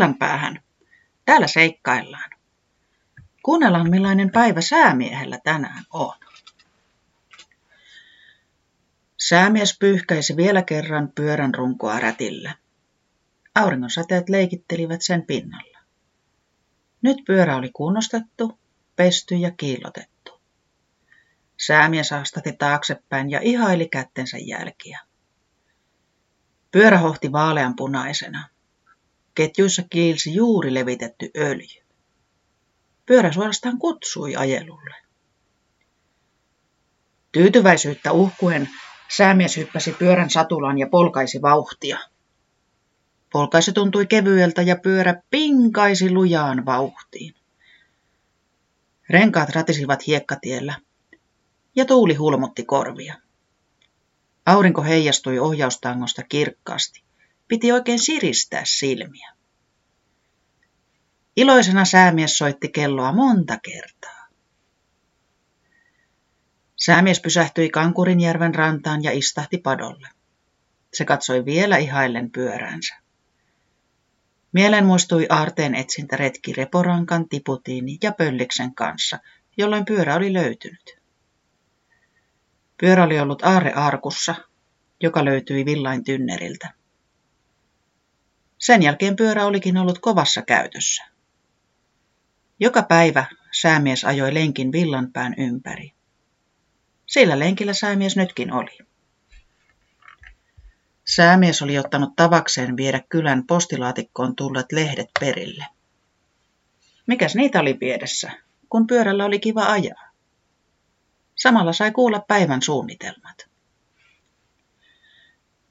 Villan päähän. Täällä seikkaillaan. Kuunnellaan millainen päivä säämiehellä tänään on. Säämies pyyhkäisi vielä kerran pyörän runkoa rätillä. Auringon säteet leikittelivät sen pinnalla. Nyt pyörä oli kunnostettu, pesty ja kiillotettu. Säämies astati taaksepäin ja ihaili kättensä jälkiä. Pyörä hohti vaaleanpunaisena. Ketjuissa kiilsi juuri levitetty öljy. Pyörä suorastaan kutsui ajelulle. Tyytyväisyyttä uhkuen säämies hyppäsi pyörän satulaan ja polkaisi vauhtia. Polkaisu tuntui kevyeltä ja pyörä pinkaisi lujaan vauhtiin. Renkaat ratisivat hiekkatiellä ja tuuli hulmotti korvia. Aurinko heijastui ohjaustangosta kirkkaasti. Piti oikein siristää silmiä. Iloisena säämies soitti kelloa monta kertaa. Säämies pysähtyi Kankurinjärven rantaan ja istahti padolle. Se katsoi vielä ihaillen pyöränsä. Mieleen muistui aarteen etsintä retki Reporankan, Tiputiini ja Pölliksen kanssa, jolloin pyörä oli löytynyt. Pyörä oli ollut aarre arkussa, joka löytyi villain tynneriltä. Sen jälkeen pyörä olikin ollut kovassa käytössä. Joka päivä säämies ajoi lenkin villanpään ympäri. Sillä lenkillä säämies nytkin oli. Säämies oli ottanut tavakseen viedä kylän postilaatikkoon tulleet lehdet perille. Mikäs niitä oli viedessä, kun pyörällä oli kiva ajaa? Samalla sai kuulla päivän suunnitelmat.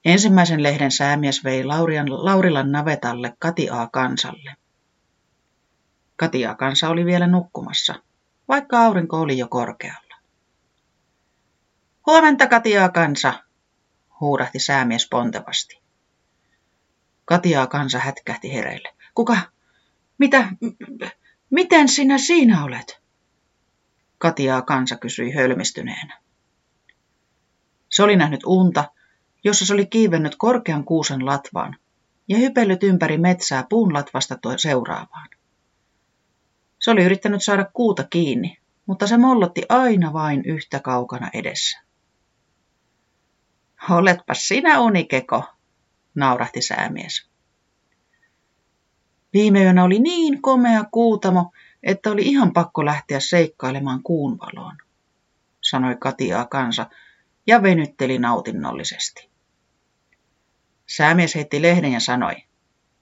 Ensimmäisen lehden säämies vei Laurian, Laurilan navetalle Katiaa kansalle. Katiaa kansa oli vielä nukkumassa, vaikka aurinko oli jo korkealla. Huomenta Katiaa kansa, huudahti säämies pontevasti. Katiaa kansa hätkähti hereille. Kuka? Mitä? Miten sinä siinä olet? Katiaa kansa kysyi hölmistyneenä. Se oli nähnyt unta, jossa se oli kiivennyt korkean kuusen latvaan ja hypellyt ympäri metsää puun latvasta seuraavaan. Se oli yrittänyt saada kuuta kiinni, mutta se mollotti aina vain yhtä kaukana edessä. Oletpa sinä unikeko, naurahti säämies. Viime yönä oli niin komea kuutamo, että oli ihan pakko lähteä seikkailemaan kuun valoon, sanoi Katiaa kansa ja venytteli nautinnollisesti. Säämies heitti lehden ja sanoi,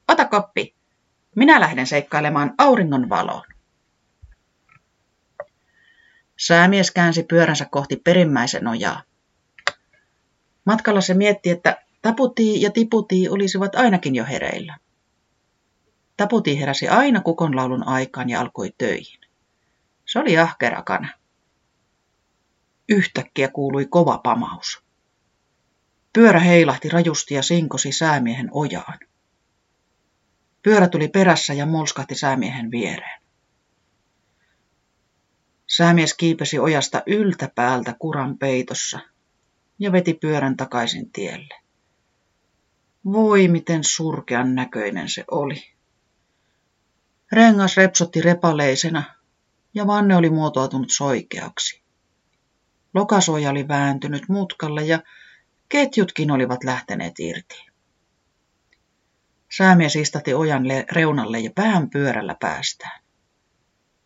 ota koppi, minä lähden seikkailemaan auringon valoon. Säämies käänsi pyöränsä kohti perimmäisen ojaa. Matkalla se mietti, että Taputii ja Tiputii olisivat ainakin jo hereillä. Taputii heräsi aina kukonlaulun aikaan ja alkoi töihin. Se oli ahkera kana. Yhtäkkiä kuului kova pamaus. Pyörä heilahti rajusti ja sinkosi säämiehen ojaan. Pyörä tuli perässä ja mulskahti säämiehen viereen. Säämies kiipesi ojasta yltäpäältä kuran peitossa ja veti pyörän takaisin tielle. Voi miten surkean näköinen se oli. Rengas repsotti repaleisena ja vanne oli muotoutunut soikeaksi. Lokasoja oli vääntynyt mutkalle ja ketjutkin olivat lähteneet irti. Säämies istahti ojan reunalle ja pään pyörällä päästään.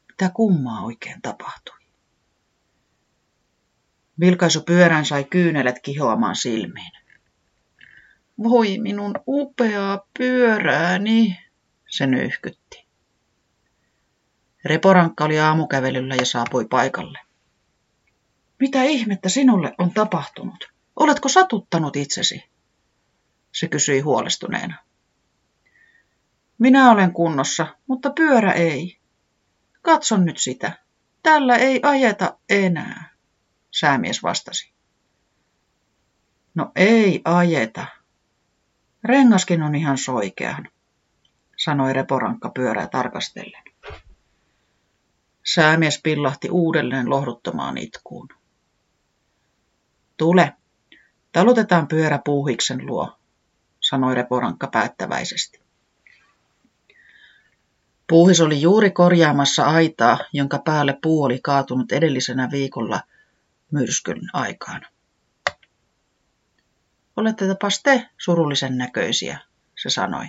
Mitä kummaa oikein tapahtui? Vilkaisu pyörän sai kyynelet kihoamaan silmiin. Voi minun upeaa pyörääni, se nyyhkytti. Reporankka oli aamukävelyllä ja saapui paikalle. Mitä ihmettä sinulle on tapahtunut? Oletko satuttanut itsesi? Se kysyi huolestuneena. Minä olen kunnossa, mutta pyörä ei. Katson nyt sitä. Tällä ei ajeta enää, säämies vastasi. No ei ajeta. Rengaskin on ihan soikean, sanoi reporankka pyörää tarkastellen. Säämies pillahti uudelleen lohduttamaan itkuun. Tule, talutetaan pyörä puuhiksen luo, sanoi reporankka päättäväisesti. Puuhis oli juuri korjaamassa aitaa, jonka päälle puu oli kaatunut edellisenä viikolla myrskyn aikaan. Olette tapas te surullisen näköisiä, se sanoi.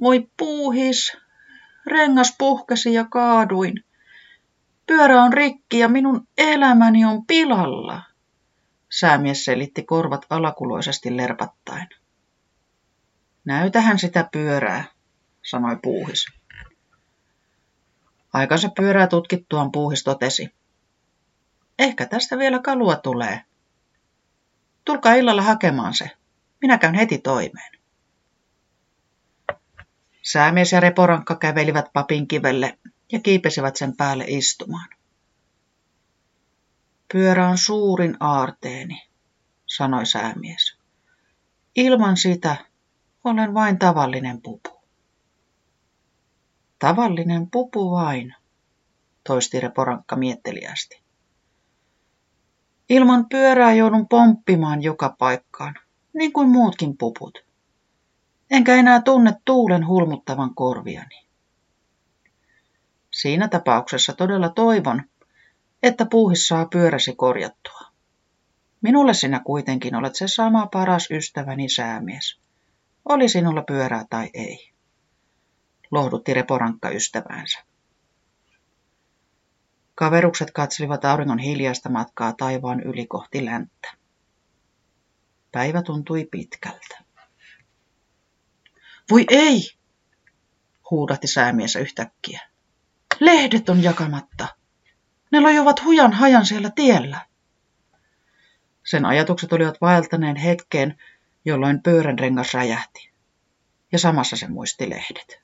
Voi puuhis, rengas puhkesi ja kaaduin. Pyörä on rikki ja minun elämäni on pilalla. Säämies selitti korvat alakuloisesti lerpattaen. Näytähän sitä pyörää, sanoi puuhis. Aikansa pyörää tutkittuaan puuhis totesi. Ehkä tästä vielä kalua tulee. Tulkaa illalla hakemaan se. Minä käyn heti toimeen. Säämies ja reporankka kävelivät papin kivelle ja kiipesivät sen päälle istumaan. Pyörä on suurin aarteeni, sanoi säämies. Ilman sitä olen vain tavallinen pupu. Tavallinen pupu vain, toisti reporankka mietteliästi. Ilman pyörää joudun pomppimaan joka paikkaan, niin kuin muutkin puput. Enkä enää tunne tuulen hulmuttavan korviani. Siinä tapauksessa todella toivon, että puuhis saa pyöräsi korjattua. Minulle sinä kuitenkin olet se sama paras ystäväni säämies. Oli sinulla pyörää tai ei. Lohdutti reporankka ystäväänsä. Kaverukset katselivat auringon hiljaista matkaa taivaan yli kohti länttä. Päivä tuntui pitkältä. Voi ei, huudahti säämies yhtäkkiä. Lehdet on jakamatta. Ne lojuvat hujan hajan siellä tiellä. Sen ajatukset olivat vaeltaneen hetkeen, jolloin pyörän rengas räjähti. Ja samassa se muisti lehdet.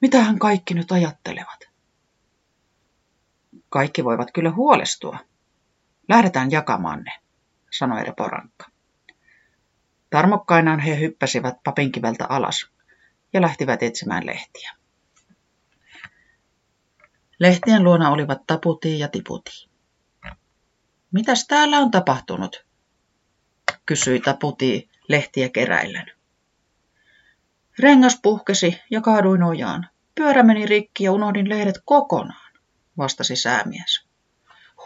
Mitähän kaikki nyt ajattelevat? Kaikki voivat kyllä huolestua. Lähdetään jakamaan ne, sanoi Reporankka. Tarmokkainaan he hyppäsivät papinkiveltä alas ja lähtivät etsimään lehtiä. Lehtien luona olivat Taputi ja Tiputi. Mitäs täällä on tapahtunut? kysyi Taputi lehtiä keräillen. Rengas puhkesi ja kaaduin ojaan. Pyörä meni rikki ja unohdin lehdet kokonaan, vastasi säämies.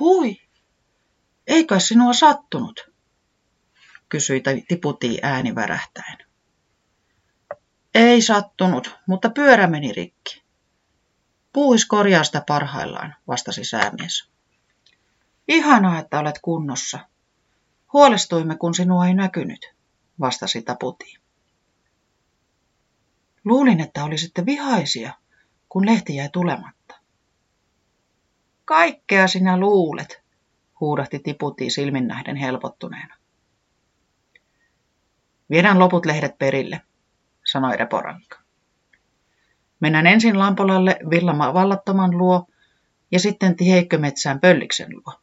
Hui, eikä sinua sattunut, kysyi Tiputi ääni värähtäen. Ei sattunut, mutta pyörä meni rikki. Puuhis korjaa sitä parhaillaan, vastasi säämies. Ihanaa, että olet kunnossa. Huolestuimme, kun sinua ei näkynyt, vastasi Taputi. Luulin, että olisitte vihaisia, kun lehti jäi tulematta. Kaikkea sinä luulet, huudahti Tiputi silmin nähden helpottuneena. Viedään loput lehdet perille, sanoi Reporankka. Mennään ensin Lampolalle Villama vallattoman luo ja sitten Tiheikkömetsään Pölliksen luo.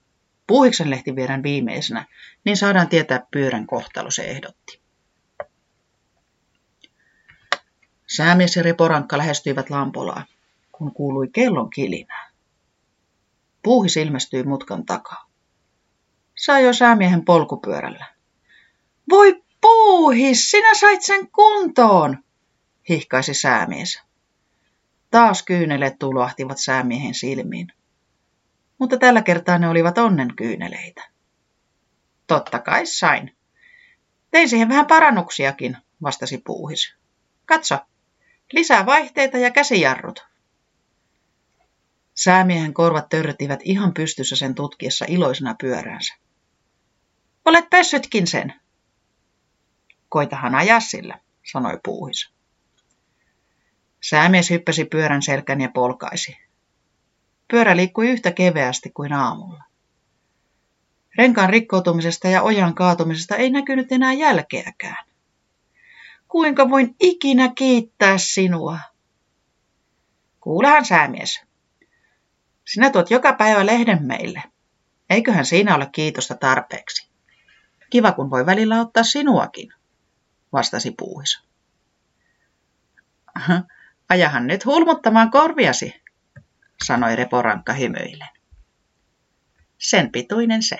Puuhiksen lehti viedään viimeisenä, niin saadaan tietää pyörän kohtalo, se ehdotti. Säämies ja Reporankka lähestyivät Lampolaa, kun kuului kellon kilinää. Puuhis ilmestyi mutkan takaa. Sai jo säämiehen polkupyörällä. Voi puuhis, sinä sait sen kuntoon, hihkaisi säämies. Taas kyynelet tulahtivat säämiehen silmiin. Mutta tällä kertaa ne olivat onnen kyyneleitä. Totta kai sain. Tein siihen vähän parannuksiakin, vastasi puuhis. Katso, lisää vaihteita ja käsijarrut. Säämiehen korvat törröttivät ihan pystyssä sen tutkiessa iloisena pyöräänsä. Olet pessytkin sen. Koitahan ajaa sillä, sanoi puuhis. Säämies hyppäsi pyörän selkän ja polkaisi. Pyörä liikkui yhtä keveästi kuin aamulla. Renkaan rikkoutumisesta ja ojan kaatumisesta ei näkynyt enää jälkeäkään. Kuinka voin ikinä kiittää sinua? Kuulehan säämies. Sinä tuot joka päivä lehden meille. Eiköhän siinä ole kiitosta tarpeeksi. Kiva, kun voi välillä ottaa sinuakin, vastasi puuhis. Ajahan nyt hulmuttamaan korviasi, sanoi reporankka hymyillen. Sen pituinen se.